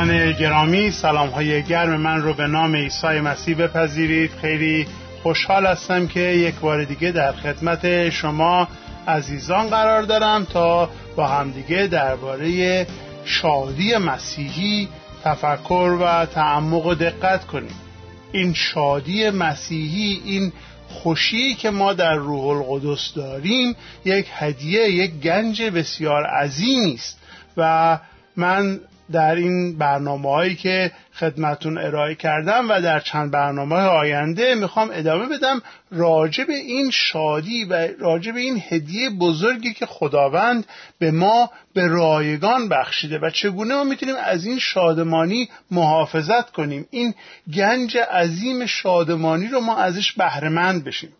دوستان گرامی سلام های گرم من رو به نام عیسی مسیح بپذیرید. خیلی خوشحال هستم که یک بار دیگه در خدمت شما عزیزان قرار دارم تا با همدیگه درباره شادی مسیحی تفکر و تعمق و دقت کنیم. این شادی مسیحی این خوشی که ما در روح القدس داریم یک هدیه یک گنج بسیار عظیمی است. و من در این برنامه هایی که خدمتون ارائه کردم و در چند برنامه آینده می‌خوام ادامه بدم راجع به این شادی و راجع به این هدیه بزرگی که خداوند به ما به رایگان بخشیده و چگونه ما می‌تونیم از این شادمانی محافظت کنیم؟ این گنج عظیم شادمانی رو ما ازش بهرهمند بشیم.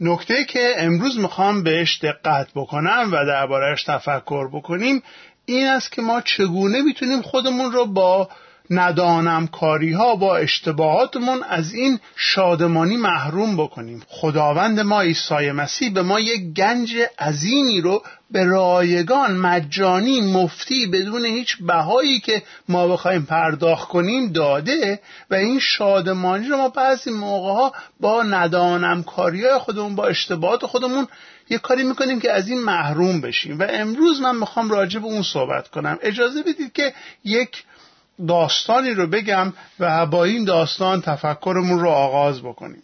نکته که امروز می‌خوام بهش دقت بکنم و دربارهش تفکر بکنیم این است که ما چگونه می‌تونیم خودمون رو با ندانم کاری ها با اشتباهاتمون از این شادمانی محروم بکنیم. خداوند ما عیسی مسیح به ما یک گنج عظیمی رو به رایگان مجانی مفتی بدون هیچ بهایی که ما بخوایم پرداخت کنیم داده و این شادمانی رو ما بعضی موقع ها با ندانم کاری های خودمون با اشتباهات خودمون یه کاری می‌کنیم که از این محروم بشیم. و امروز من می‌خوام راجع به اون صحبت کنم. اجازه بدید که یک داستانی رو بگم و با این داستان تفکرمون رو آغاز بکنیم.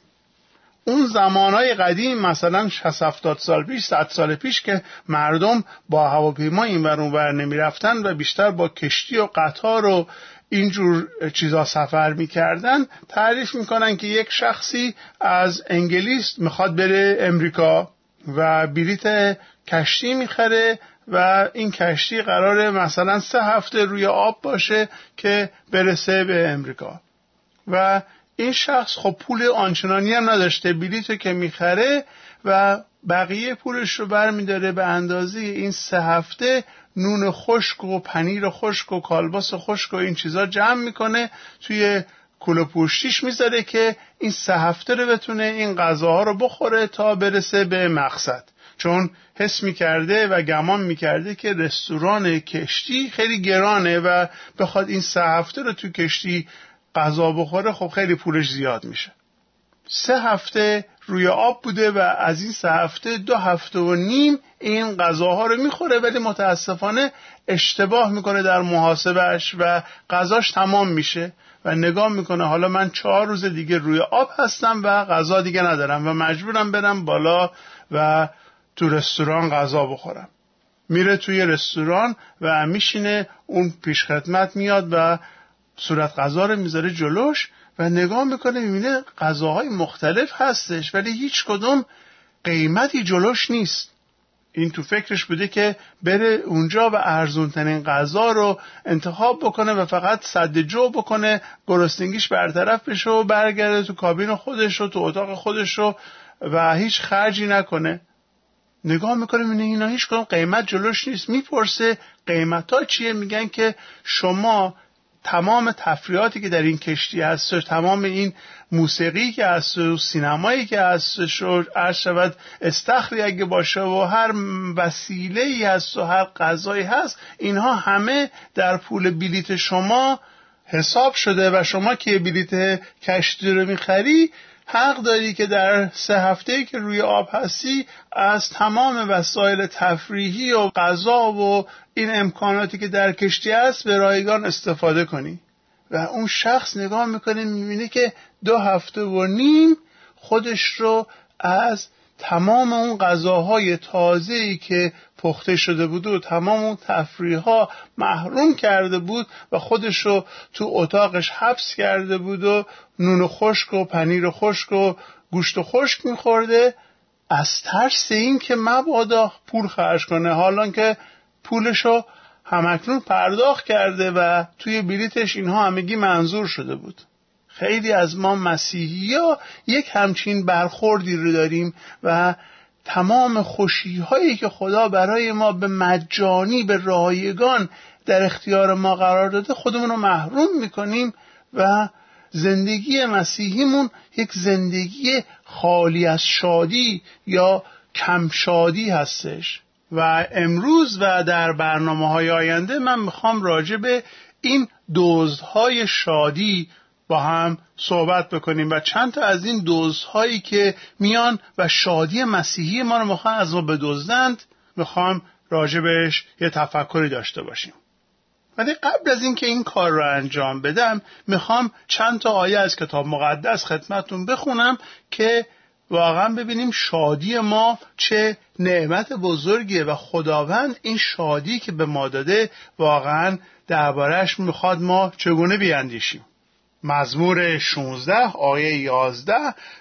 اون زمانهای قدیم مثلا 60 70 سال پیش 100 سال پیش که مردم با هواپیما این ور اونور نمی‌رفتن و بیشتر با کشتی و قطار و اینجور چیزا سفر می‌کردن تعریف می‌کنن که یک شخصی از انگلیس می‌خواد بره امریکا. و بلیت کشتی می‌خره و این کشتی قراره مثلا سه هفته روی آب باشه که برسه به امریکا. و این شخص خب پول آنچنانی هم نداشته بلیت که می‌خره و بقیه پولش رو برمیداره به اندازه این سه هفته نون خشک و پنیر خشک و کالباس خشک و این چیزا جمع می‌کنه توی کلو پوشتیش می‌ذاره که این سه هفته رو بتونه این غذاها رو بخوره تا برسه به مقصد. چون حس می‌کرده و گمان می‌کرده که رستوران کشتی خیلی گرانه و بخواد این سه هفته رو تو کشتی غذا بخوره خب خیلی پولش زیاد میشه. سه هفته روی آب بوده و از این سه هفته دو هفته و نیم این غذاها رو می‌خوره ولی متاسفانه اشتباه می‌کنه در محاسبش و غذاش تمام میشه و نگاه می‌کنه حالا من چهار روز دیگه روی آب هستم و غذا دیگه ندارم و مجبورم برم بالا و تو رستوران غذا بخورم. میره توی رستوران و میشینه اون پیشخدمت میاد و صورت غذا رو می‌ذاره جلوش و نگاه می‌کنه می‌بینه غذاهای مختلف هستش ولی هیچ کدوم قیمتی جلوش نیست. این تو فکرش بوده که بره اونجا و ارزونترین غذا رو انتخاب بکنه و فقط صد جو بکنه گرسنگیش برطرف بشه و برگرده تو کابین خودش رو تو اتاق خودش رو و هیچ خرجی نکنه. نگاه می‌کنه می‌بینه اینا هیچ کدوم قیمت جلوش نیست. می‌پرسه قیمت ها چیه؟ میگن که شما تمام تفریحاتی که در این کشتی هست تمام این موسیقی که هست و سینمایی که هست و عرض شود استخری اگه باشه و هر وسیله ای هست و هر غذایی هست اینها همه در پول بلیت شما حساب شده و شما که بلیت کشتی رو می‌خری حق داری که در سه هفته که روی آب هستی از تمام وسایل تفریحی و غذا و این امکاناتی که در کشتی هست به رایگان استفاده کنی. و اون شخص نگاه می‌کنه می‌بینه که دو هفته و نیم خودش رو از تمام اون غذاهای تازه‌ای که پخته شده بود و تمام اون تفریح ها محروم کرده بود و خودش رو تو اتاقش حبس کرده بود و نون خشک و پنیر خشک و گوشت خشک میخورده. از ترس این که مبادا پول خرج کنه. حالا که پولشو همکنون پرداخت کرده و توی بلیتش اینها همگی منظور شده بود. خیلی از ما مسیحی ها یک همچین برخوردی رو داریم و تمام خوشی هایی که خدا برای ما به مجانی به رایگان در اختیار ما قرار داده خودمون رو محروم می‌کنیم و زندگی مسیحیمون یک زندگی خالی از شادی یا کم شادی هستش. و امروز و در برنامه های آینده من می‌خوام راجع به این دزدهای شادی با هم صحبت بکنیم و چند تا از این دزدهایی که میان و شادی مسیحی ما رو می‌خوان از ما بدزدند می‌خوام راجبش یه تفکری داشته باشیم. ولی قبل از اینکه این کار رو انجام بدم می‌خوام چند تا آیه از کتاب مقدس خدمتون بخونم که واقعا ببینیم شادی ما چه نعمت بزرگیه و خداوند این شادی که به ما داده واقعا دربارهش می‌خواد ما چگونه بیاندیشیم. مزمور 16 آیه 11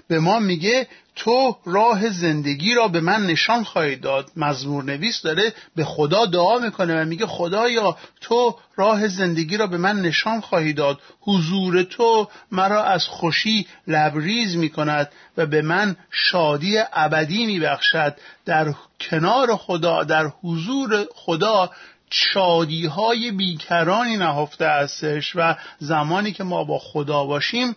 به ما میگه تو راه زندگی را به من نشان خواهی داد. مزمور نویس داره به خدا دعا می‌کنه و میگه خدایا تو راه زندگی را به من نشان خواهی داد. حضور تو مرا از خوشی لبریز می‌کند و به من شادی ابدی میبخشد. در کنار خدا در حضور خدا شادی های بیکرانی نهفته هستش و زمانی که ما با خدا باشیم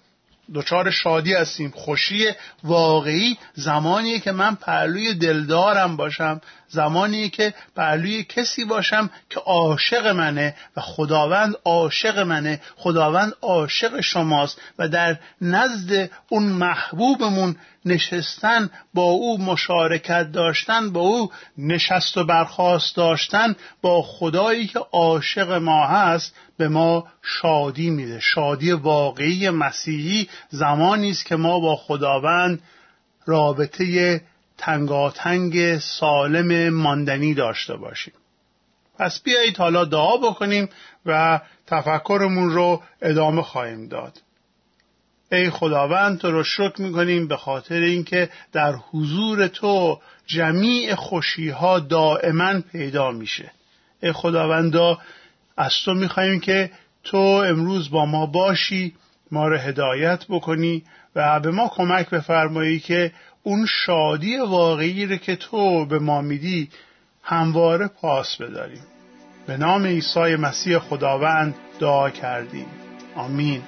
دچار شادی هستیم. خوشی واقعی زمانی که من پهلوی دلدارم باشم. زمانی که پهلوی کسی باشم که عاشق منه و خداوند عاشق منه. خداوند عاشق شماست و در نزد اون محبوبمون نشستن با او مشارکت داشتن با او نشست و برخواست داشتن با خدایی که عاشق ما هست به ما شادی میده. شادی واقعی مسیحی زمانی است که ما با خداوند رابطه تنگاتنگ سالم ماندنی داشته باشیم. پس بیایید حالا دعا بکنیم و تفکرمون رو ادامه خواهیم داد. ای خداوند تو رو شکر می‌کنیم به خاطر اینکه در حضور تو جمیع خوشی ها دائما پیدا میشه. ای خداوندا از تو می‌خواهیم که تو امروز با ما باشی ما رو هدایت بکنی و به ما کمک بفرمایی که اون شادی واقعی رو که تو به ما میدی همواره پاس بداریم. به نام عیسی مسیح خداوند دعا کردیم. آمین.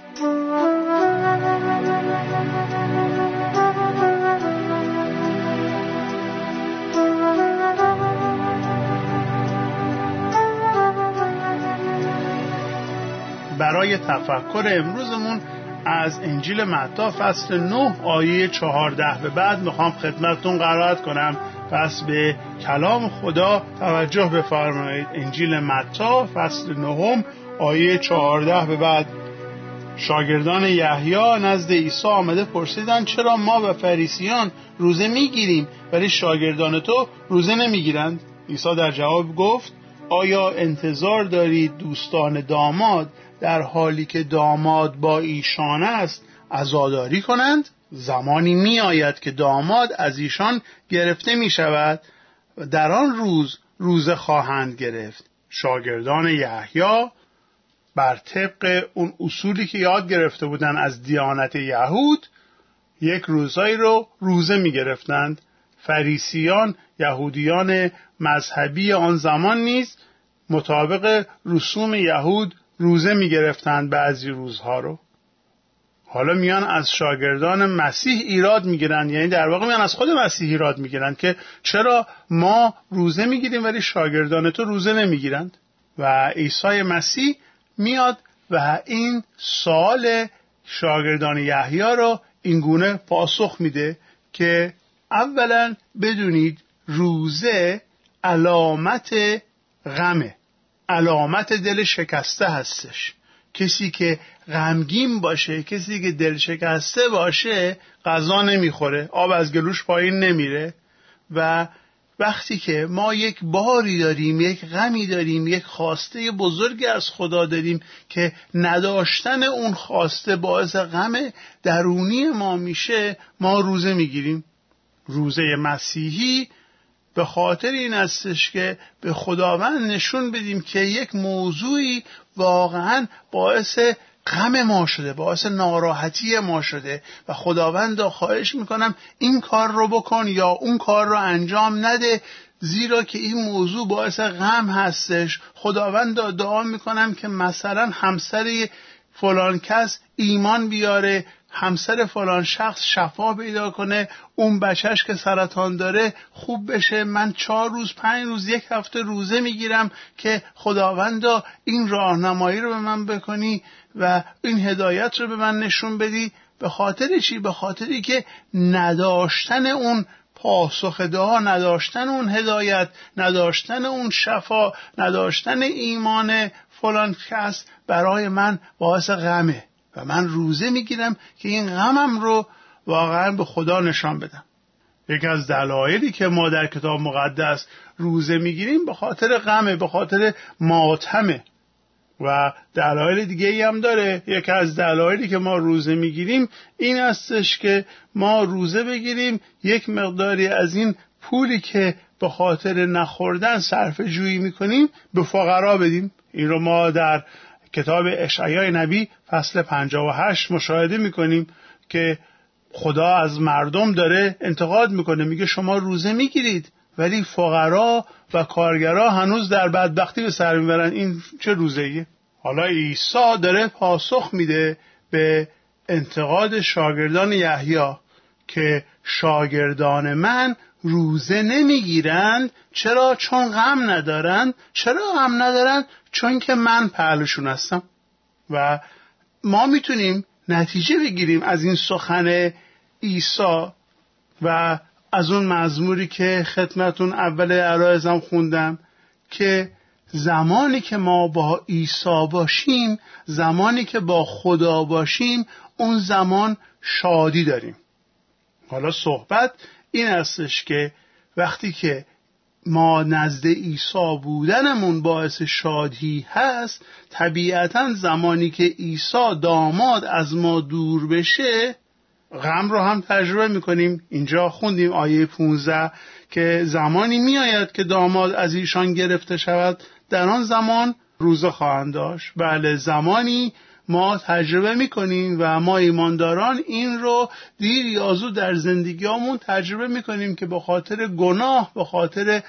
برای تفکر امروزمون از انجیل متا فصل 9 آیه 14 به بعد می‌خوام خدمتتون قرائت کنم. پس به کلام خدا توجه بفرمایید. انجیل متا فصل 9 آیه 14 به بعد شاگردان یحیی نزد عیسی آمده پرسیدند چرا ما و فریسیان روزه می‌گیریم ولی شاگردان تو روزه نمی‌گیرند؟ عیسی در جواب گفت آیا انتظار دارید دوستان داماد در حالی که داماد با ایشان است عزاداری کنند. زمانی می آید که داماد از ایشان گرفته می شود و در آن روز روزه خواهند گرفت. شاگردان یحیی بر طبق اون اصولی که یاد گرفته بودن از دیانت یهود یک روزایی رو روزه می گرفتند فریسیان یهودیان مذهبی آن زمان نیز مطابق رسوم یهود روزه می گرفتند بعضی روزها رو. حالا میان از شاگردان مسیح ایراد می‌گیرند. یعنی در واقع میان از خود مسیح ایراد می‌گیرند که چرا ما روزه می‌گیریم ولی شاگردان تو روزه نمی‌گیرند؟ و عیسی مسیح میاد و این سال شاگردان یحیی رو اینگونه پاسخ میده که اولا بدونید روزه علامت غمه. علامت دل شکسته هستش. کسی که غمگین باشه کسی که دل شکسته باشه غذا نمی‌خوره آب از گلوش پایین نمیره و وقتی که ما یک باری داریم یک غمی داریم یک خواسته بزرگی از خدا داریم که نداشتن اون خواسته باعث غم درونی ما میشه ما روزه می‌گیریم. روزه مسیحی به خاطر این استش که به خداوند نشون بدیم که یک موضوعی واقعا باعث غم ما شده باعث ناراحتی ما شده و خداوند خواهش می‌کنم این کار رو بکن یا اون کار رو انجام نده زیرا که این موضوع باعث غم هستش. خداوند دعا می‌کنم که مثلا همسر فلان کس ایمان بیاره همسر فلان شخص شفا پیدا کنه اون بچهش که سرطان داره خوب بشه من چهار روز پنج روز یک هفته روزه می‌گیرم که خداوندا این راهنمایی رو به من بکنی و این هدایت رو به من نشون بدی. به خاطر چی؟ به خاطری که نداشتن اون پاسخ دعا نداشتن اون هدایت نداشتن اون شفا نداشتن ایمان فلان کس برای من باعث غمه. و من روزه می‌گیرم که این غمم رو واقعا به خدا نشان بدم. یکی از دلایلی که ما در کتاب مقدس روزه می‌گیریم به خاطر غمه به خاطر ماتمه. و دلایل دیگه ای هم داره. یکی از دلایلی که ما روزه می‌گیریم این استش که ما روزه بگیریم یک مقداری از این پولی که به خاطر نخوردن صرف جویی می‌کنیم به فقرا بدیم. این رو ما در کتاب اشعیای نبی فصل 58 مشاهده می‌کنیم که خدا از مردم داره انتقاد می‌کنه. میگه شما روزه می‌گیرید ولی فقرا و کارگرا هنوز در بدبختی به سر می‌برن. این چه روزه حالا عیسی داره پاسخ میده به انتقاد شاگردان یحیی که شاگردان من روزه نمی‌گیرند چرا چون غم ندارند؟ چرا غم ندارند؟ چون که من پهلشون هستم. و ما می‌تونیم نتیجه بگیریم از این سخن عیسی و از اون مزموری که خدمتون اول عرایزم خوندم که زمانی که ما با عیسی باشیم زمانی که با خدا باشیم اون زمان شادی داریم. حالا صحبت این استش که وقتی که ما نزد عیسی بودنمون باعث شادی هست طبیعتا زمانی که عیسی داماد از ما دور بشه غم رو هم تجربه می‌کنیم. اینجا خوندیم آیه 15 که زمانی میآید که داماد از ایشان گرفته شود در آن زمان روزه خواهند داشت. بله زمانی ما تجربه می‌کنیم و ما ایمانداران این رو دیر یا زود در زندگیامون تجربه می‌کنیم که به خاطر گناه به خاطر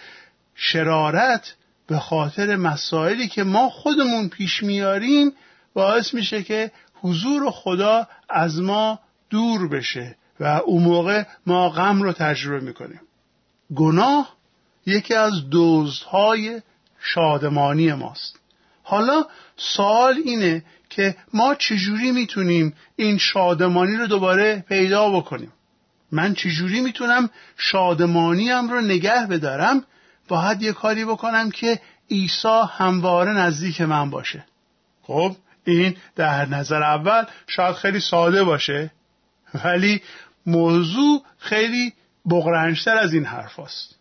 شرارت به خاطر مسائلی که ما خودمون پیش میاریم باعث میشه که حضور خدا از ما دور بشه و اون موقع ما غم رو تجربه می‌کنیم. گناه یکی از دوزهای شادمانی ماست. حالا سوال اینه که ما چجوری می‌تونیم این شادمانی رو دوباره پیدا بکنیم؟ من چجوری می‌تونم شادمانیم رو نگه بدارم؟ باید یه کاری بکنم که عیسی همواره نزدیک من باشه. خب این در نظر اول شاید خیلی ساده باشه ولی موضوع خیلی بغرنجتر از این حرف است.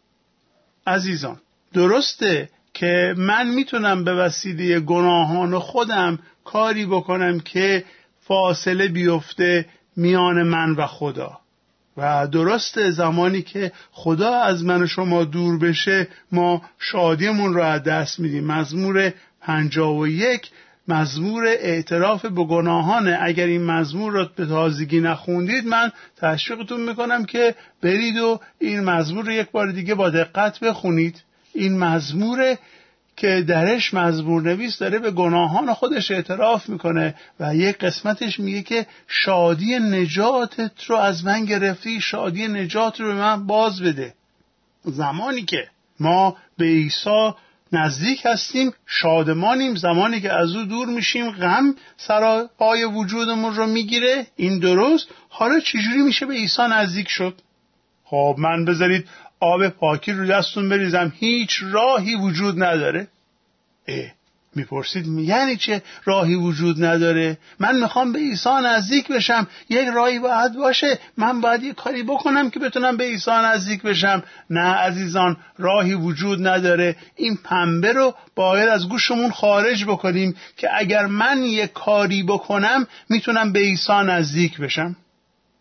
عزیزان درسته که من می‌تونم به وسیله گناهان خودم کاری بکنم که فاصله بیفته میان من و خدا. و درست زمانی که خدا از من و شما دور بشه ما شادیمون را از دست میدیم. مزمور پنجا و یک مزمور اعتراف به گناهانه. اگر این مزمور رو به تازگی نخوندید من تشویقتون می‌کنم که برید و این مزمور رو یک بار دیگه با دقت بخونید. این مزمور که درش مزمور نویس داره به گناهان خودش اعتراف می‌کنه و یک قسمتش میگه که شادی نجاتت رو از من گرفتی شادی نجات رو به من باز بده. زمانی که ما به عیسی نزدیک هستیم شادمانیم زمانی که از او دور میشیم غم پای وجودمون رو می‌گیره این درست. حالا چجوری میشه به عیسی نزدیک شد؟ خب من بذارید آب پاکی رو دستون بریزم هیچ راهی وجود نداره. اه می‌پرسید یعنی چه راهی وجود نداره؟ من می‌خوام به عیسی نزدیک بشم یک راهی باید باشه من باید یک کاری بکنم که بتونم به عیسی نزدیک بشم. نه عزیزان راهی وجود نداره. این پنبه رو باید از گوشمون خارج بکنیم که اگر من یک کاری بکنم می‌تونم به عیسی نزدیک بشم.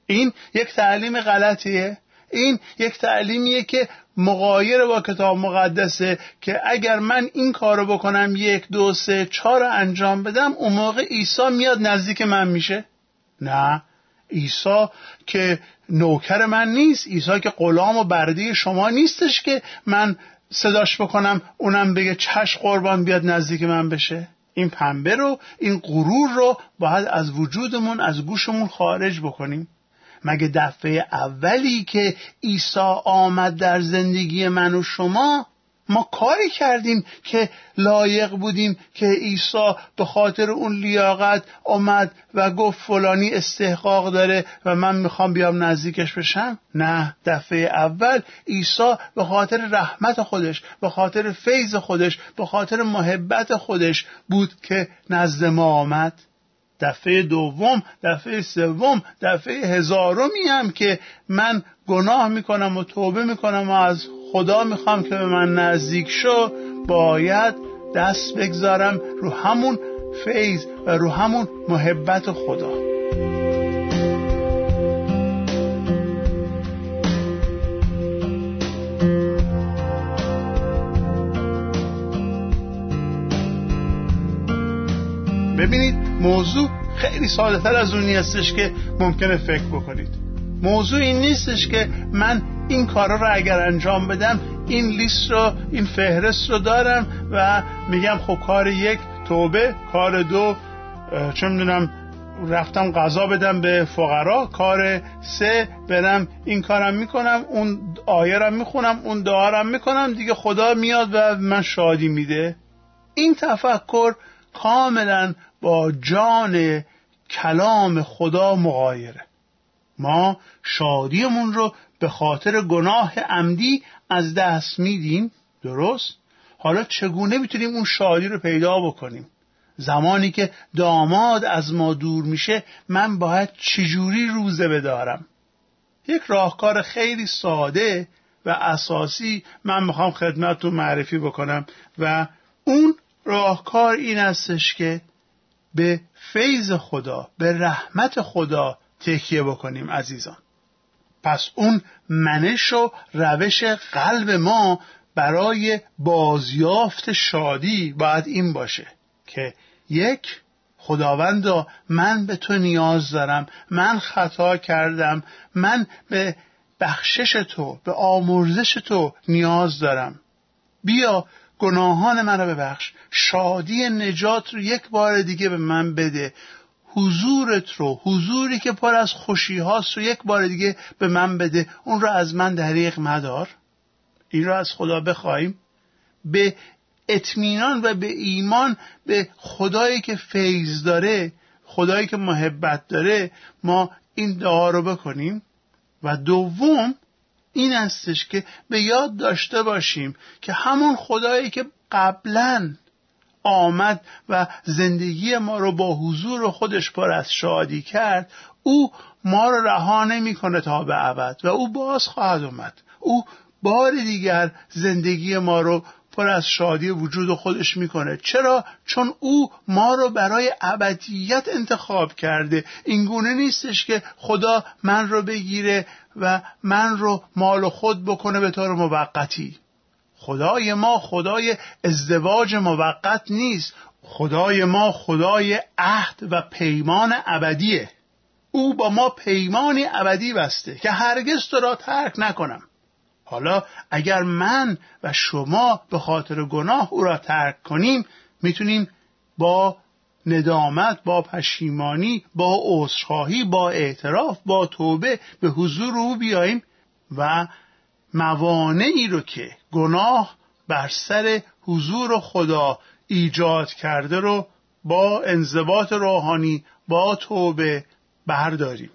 این یک تعلیم غلطیه. این یک تعلیمیه که مقایر با کتاب مقدسه که اگر من این کارو بکنم یک دو سه چهار انجام بدم اون موقع عیسی میاد نزدیک من میشه؟ نه. عیسی که نوکر من نیست عیسی که غلام و برده شما نیستش که من صداش بکنم اونم بگه چش قربان بیاد نزدیک من بشه. این پنبه رو این غرور رو باید از وجودمون از گوشمون خارج بکنیم. مگه دفعه اولی که عیسی آمد در زندگی من و شما ما کاری کردیم که لایق بودیم که عیسی به خاطر اون لیاقت آمد و گفت فلانی استحقاق داره و من می‌خوام بیام نزدیکش بشم؟ نه. دفعه اول عیسی به خاطر رحمت خودش به خاطر فیض خودش به خاطر محبت خودش بود که نزد ما آمد. دفعه دوم دفعه سوم دفعه هزارمی هم که من گناه می‌کنم و توبه می‌کنم و از خدا می‌خوام که به من نزدیک شو باید دست بگذارم رو همون فیض و رو همون محبت خدا. ببینید موضوع خیلی ساده تر از اونی هستش که ممکنه فکر بکنید. موضوع این نیستش که من این کارا رو اگر انجام بدم این لیست رو این فهرست رو دارم و میگم خب کار یک توبه کار دو چه می‌دونم رفتم غذا بدم به فقرا کار سه برم این کارم می‌کنم اون آیه می‌خونم اون دعارم می‌کنم دیگه خدا میاد و من شادی میده. این تفکر کاملا با جان کلام خدا مغایره. ما شادیمون رو به خاطر گناه عمدی از دست میدیم. درست؟ حالا چگونه می‌تونیم اون شادی رو پیدا بکنیم؟ زمانی که داماد از ما دور میشه من باید چجوری روزه بدارم؟ یک راهکار خیلی ساده و اساسی من می‌خوام خدمتتون معرفی بکنم و اون راهکار این استش که به فیض خدا به رحمت خدا تکیه بکنیم عزیزان. پس اون منش و روش قلب ما برای بازیافت شادی باید این باشه که یک خداوندا من به تو نیاز دارم من خطا کردم من به بخشش تو به آمرزش تو نیاز دارم. بیا گناهان من رو ببخش. شادی نجات رو یک بار دیگه به من بده. حضورت رو حضوری که پر از خوشی هاست رو یک بار دیگه به من بده. اون رو از من دریغ مدار. این رو از خدا بخوایم به اطمینان و به ایمان به خدایی که فیض داره خدایی که محبت داره ما این دعا رو بکنیم. و دوم این استش که به یاد داشته باشیم که همون خدایی که قبلا آمد و زندگی ما رو با حضور خودش پر از شادی کرد او ما رو رها نمی‌کنه تا به ابد و او باز خواهد اومد. او بار دیگر زندگی ما رو پر از شادی وجود خودش می‌کنه. چرا؟ چون او ما رو برای ابدیت انتخاب کرده. اینگونه نیستش که خدا من رو بگیره و من رو مال خود بکنه به طور موقتی. خدای ما خدای ازدواج موقت نیست. خدای ما خدای عهد و پیمان ابدیه. او با ما پیمانی ابدی بسته که هرگز تو را ترک نکنم. حالا اگر من و شما به خاطر گناه او را ترک کنیم می‌تونیم با ندامت با پشیمانی با عذرخواهی با اعتراف با توبه به حضور او بیاییم و موانعی رو که گناه بر سر حضور خدا ایجاد کرده رو با انضباط روحانی با توبه برداریم.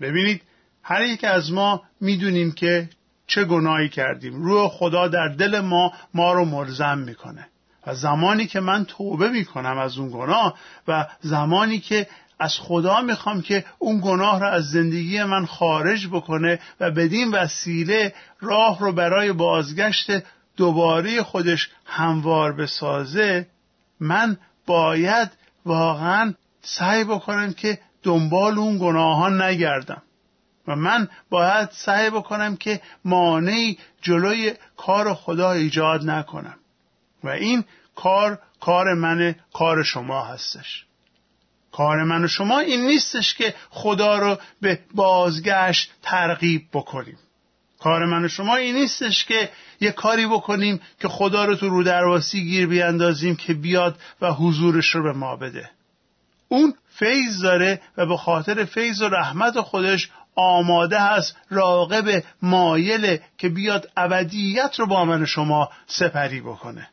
ببینید هر یک از ما می‌دونیم که چه گناهی کردیم. روح خدا در دل ما ما رو ملزم می‌کنه. و زمانی که من توبه می‌کنم از اون گناه و زمانی که از خدا می‌خوام که اون گناه را از زندگی من خارج بکنه و بدین وسیله راه رو برای بازگشت دوباره خودش هموار بسازه من باید واقعا سعی بکنم که دنبال اون گناهان نگردم. و من باید سعی بکنم که مانعی جلوی کار خدا ایجاد نکنم. و این کار کار من کار شما هستش. کار من و شما این نیستش که خدا رو به بازگشت ترغیب بکنیم. کار من و شما این نیستش که یه کاری بکنیم که خدا رو تو رو درواسی گیر بیاندازیم که بیاد و حضورش رو به ما بده. اون فیض داره و به خاطر فیض و رحمت خودش آماده هست راقب مایله که بیاد ابدیت رو با من و شما سپری بکنه.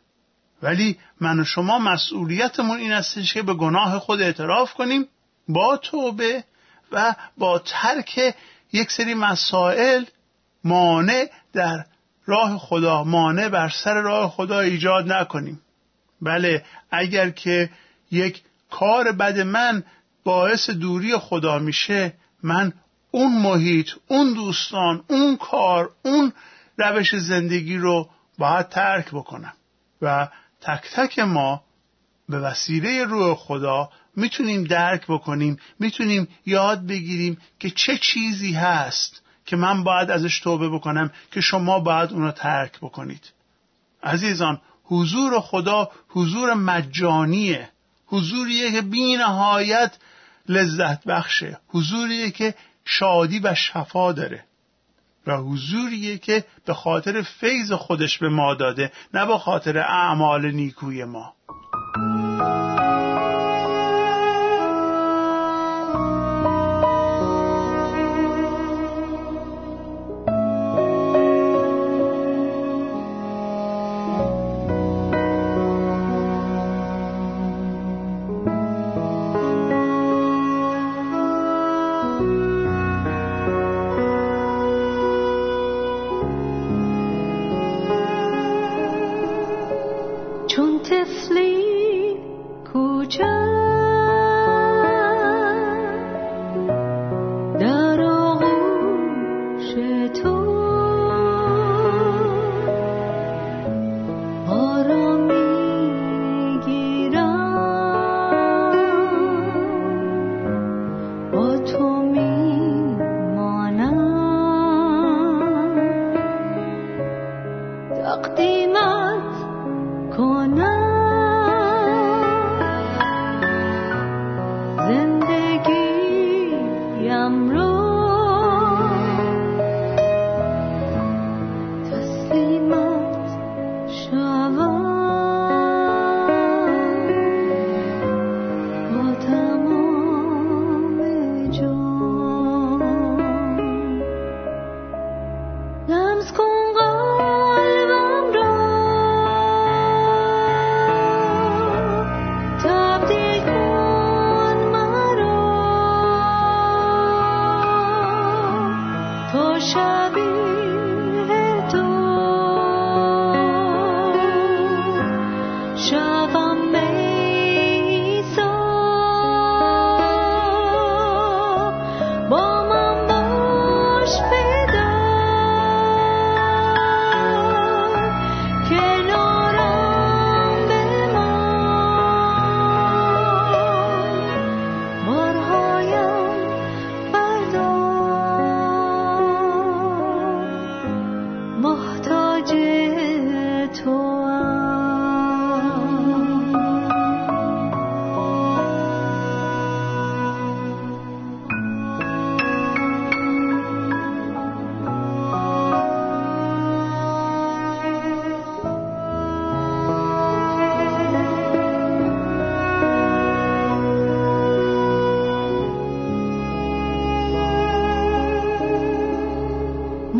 ولی من و شما مسئولیتمون این استش که به گناه خود اعتراف کنیم با توبه و با ترک یک سری مسائل مانع در راه خدا مانع بر سر راه خدا ایجاد نکنیم. بله اگر که یک کار بد من باعث دوری خدا میشه من اون محیط اون دوستان اون کار اون روش زندگی رو باید ترک بکنم و تک تک ما به وسیله روح خدا می‌تونیم درک بکنیم می‌تونیم یاد بگیریم که چه چیزی هست که من باید ازش توبه بکنم که شما باید اونو ترک بکنید. عزیزان حضور خدا حضور مجانیه. حضوریه که بی نهایت لذت بخشه. حضوریه که شادی و شفا داره. و حضوریه که به خاطر فیض خودش به ما داده نه به خاطر اعمال نیکوی ما.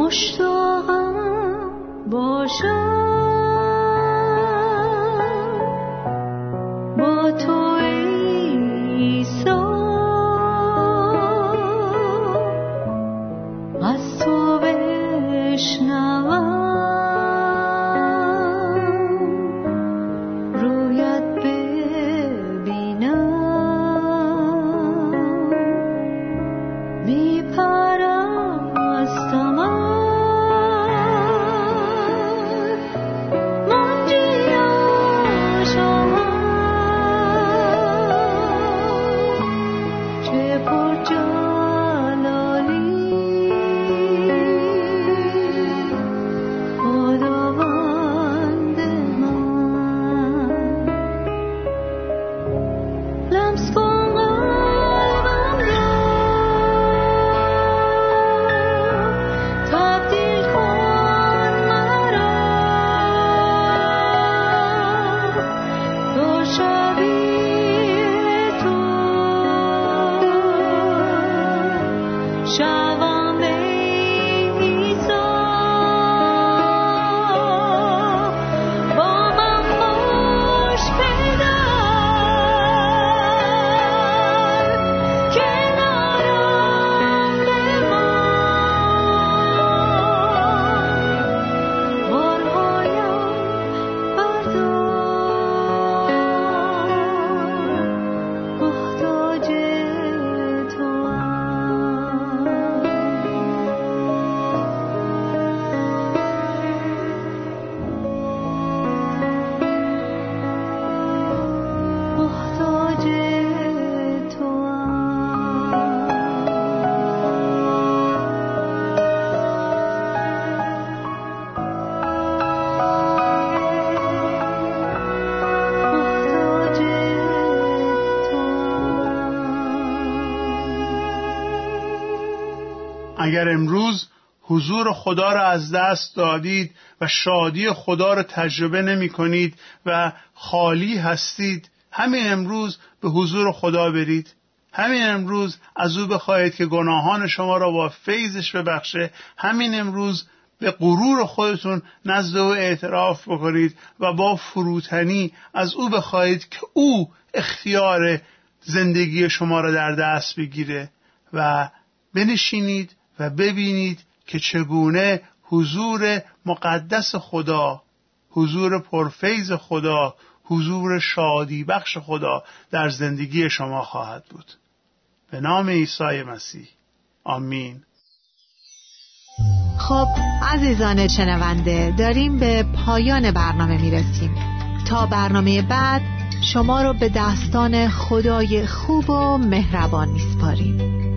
boştu. اگر امروز حضور خدا را از دست دادید و شادی خدا را تجربه نمی کنید و خالی هستید همین امروز به حضور خدا برید. همین امروز از او بخواهید که گناهان شما را با فیضش ببخشه. همین امروز به غرور خودتون نزد او اعتراف بکنید و با فروتنی از او بخواهید که او اختیار زندگی شما را در دست بگیره و بنشینید و ببینید که چگونه حضور مقدس خدا حضور پرفیز خدا حضور شادی بخش خدا در زندگی شما خواهد بود. به نام عیسی مسیح. آمین. خب عزیزان شنونده داریم به پایان برنامه می رسیم تا برنامه بعد شما رو به دستان خدای خوب و مهربان میسپاریم.